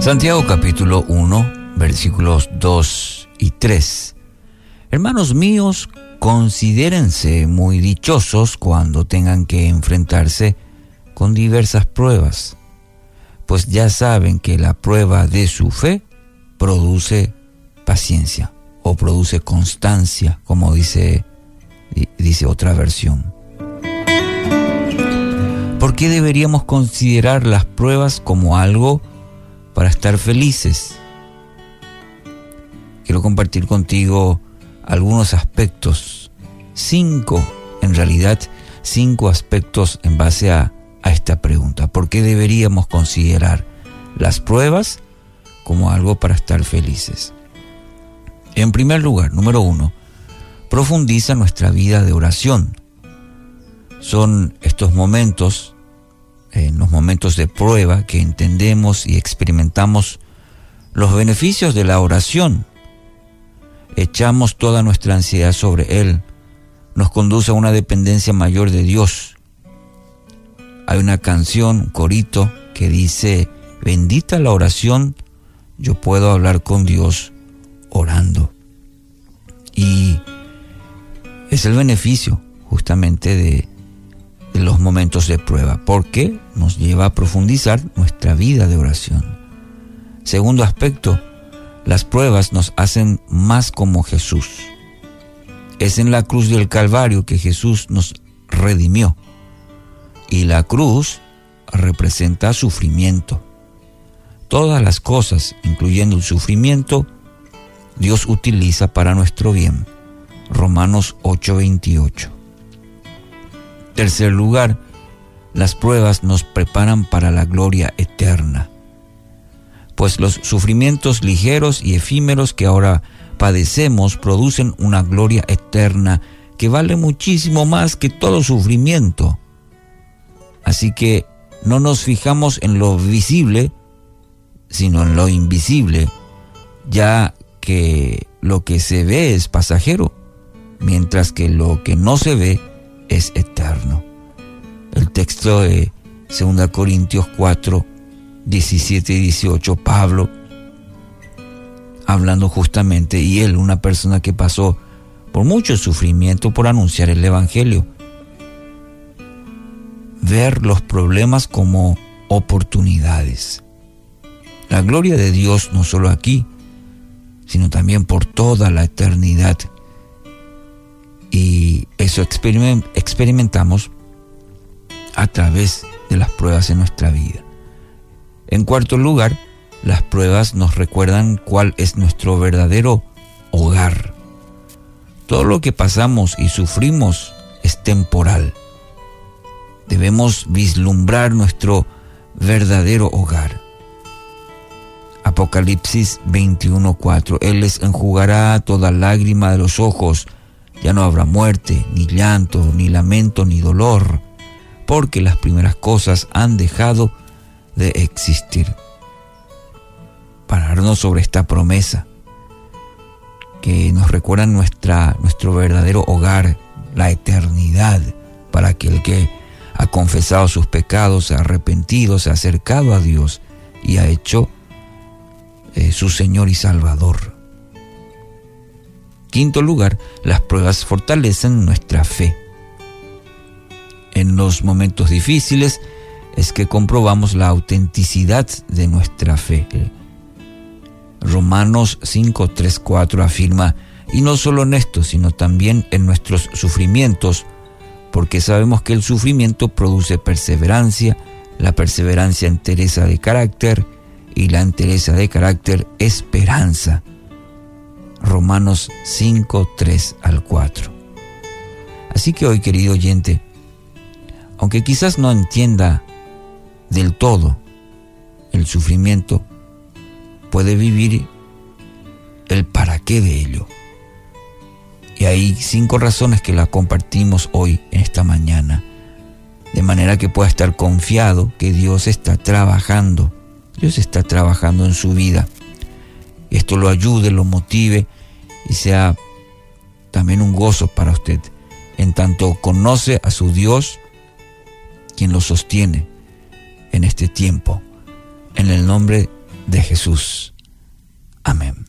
Santiago capítulo 1, versículos 2 y 3. Hermanos míos, considérense muy dichosos cuando tengan que enfrentarse con diversas pruebas, pues ya saben que la prueba de su fe produce paciencia o produce constancia, como dice, dice otra versión. ¿Por qué deberíamos considerar las pruebas como algo para estar felices? Quiero compartir contigo algunos aspectos, cinco, en realidad, cinco aspectos en base a, a esta pregunta. ¿Por qué deberíamos considerar las pruebas como algo para estar felices? En primer lugar, número uno, profundiza nuestra vida de oración. Son estos momentos, en los momentos de prueba, que entendemos y experimentamos los beneficios de la oración. Echamos toda nuestra ansiedad sobre Él. Nos conduce a una dependencia mayor de Dios. Hay una canción, un corito, que dice, bendita la oración, yo puedo hablar con Dios orando. Y es el beneficio justamente de, los momentos de prueba, porque nos lleva a profundizar nuestra vida de oración. Segundo aspecto, las pruebas nos hacen más como Jesús. Es en la cruz del Calvario que Jesús nos redimió. Y la cruz representa sufrimiento. Todas las cosas, incluyendo el sufrimiento, Dios utiliza para nuestro bien. Romanos 8:28. Tercer lugar, las pruebas nos preparan para la gloria eterna, pues los sufrimientos ligeros y efímeros que ahora padecemos producen una gloria eterna que vale muchísimo más que todo sufrimiento. Así que no nos fijamos en lo visible, sino en lo invisible, ya que lo que se ve es pasajero mientras que lo que no se ve es eterno. El texto de 2 Corintios 4, 17 y 18, Pablo, hablando justamente, y él, una persona que pasó por mucho sufrimiento por anunciar el Evangelio, ver los problemas como oportunidades. La gloria de Dios no solo aquí, sino también por toda la eternidad y eso experimentamos a través de las pruebas en nuestra vida. En cuarto lugar, las pruebas nos recuerdan cuál es nuestro verdadero hogar. Todo lo que pasamos y sufrimos es temporal. Debemos vislumbrar nuestro verdadero hogar. Apocalipsis 21:4 Él les enjugará toda lágrima de los ojos ya no habrá muerte, ni llanto, ni lamento, ni dolor, porque las primeras cosas han dejado de existir. Pararnos sobre esta promesa que nos recuerda nuestra, nuestro verdadero hogar, la eternidad, para que el que ha confesado sus pecados, se ha arrepentido, se ha acercado a Dios y ha hecho eh, su Señor y Salvador. Quinto lugar, las pruebas fortalecen nuestra fe. En los momentos difíciles es que comprobamos la autenticidad de nuestra fe. Romanos 5, 3, 4 afirma, y no solo en esto, sino también en nuestros sufrimientos, porque sabemos que el sufrimiento produce perseverancia, la perseverancia entereza de carácter, y la entereza de carácter esperanza. Romanos 5, 3 al 4. Así que hoy, querido oyente, aunque quizás no entienda del todo el sufrimiento, puede vivir el para qué de ello. Y hay cinco razones que la compartimos hoy, en esta mañana, de manera que pueda estar confiado que Dios está trabajando, Dios está trabajando en su vida esto lo ayude, lo motive y sea también un gozo para usted, en tanto conoce a su Dios, quien lo sostiene en este tiempo. En el nombre de Jesús. Amén.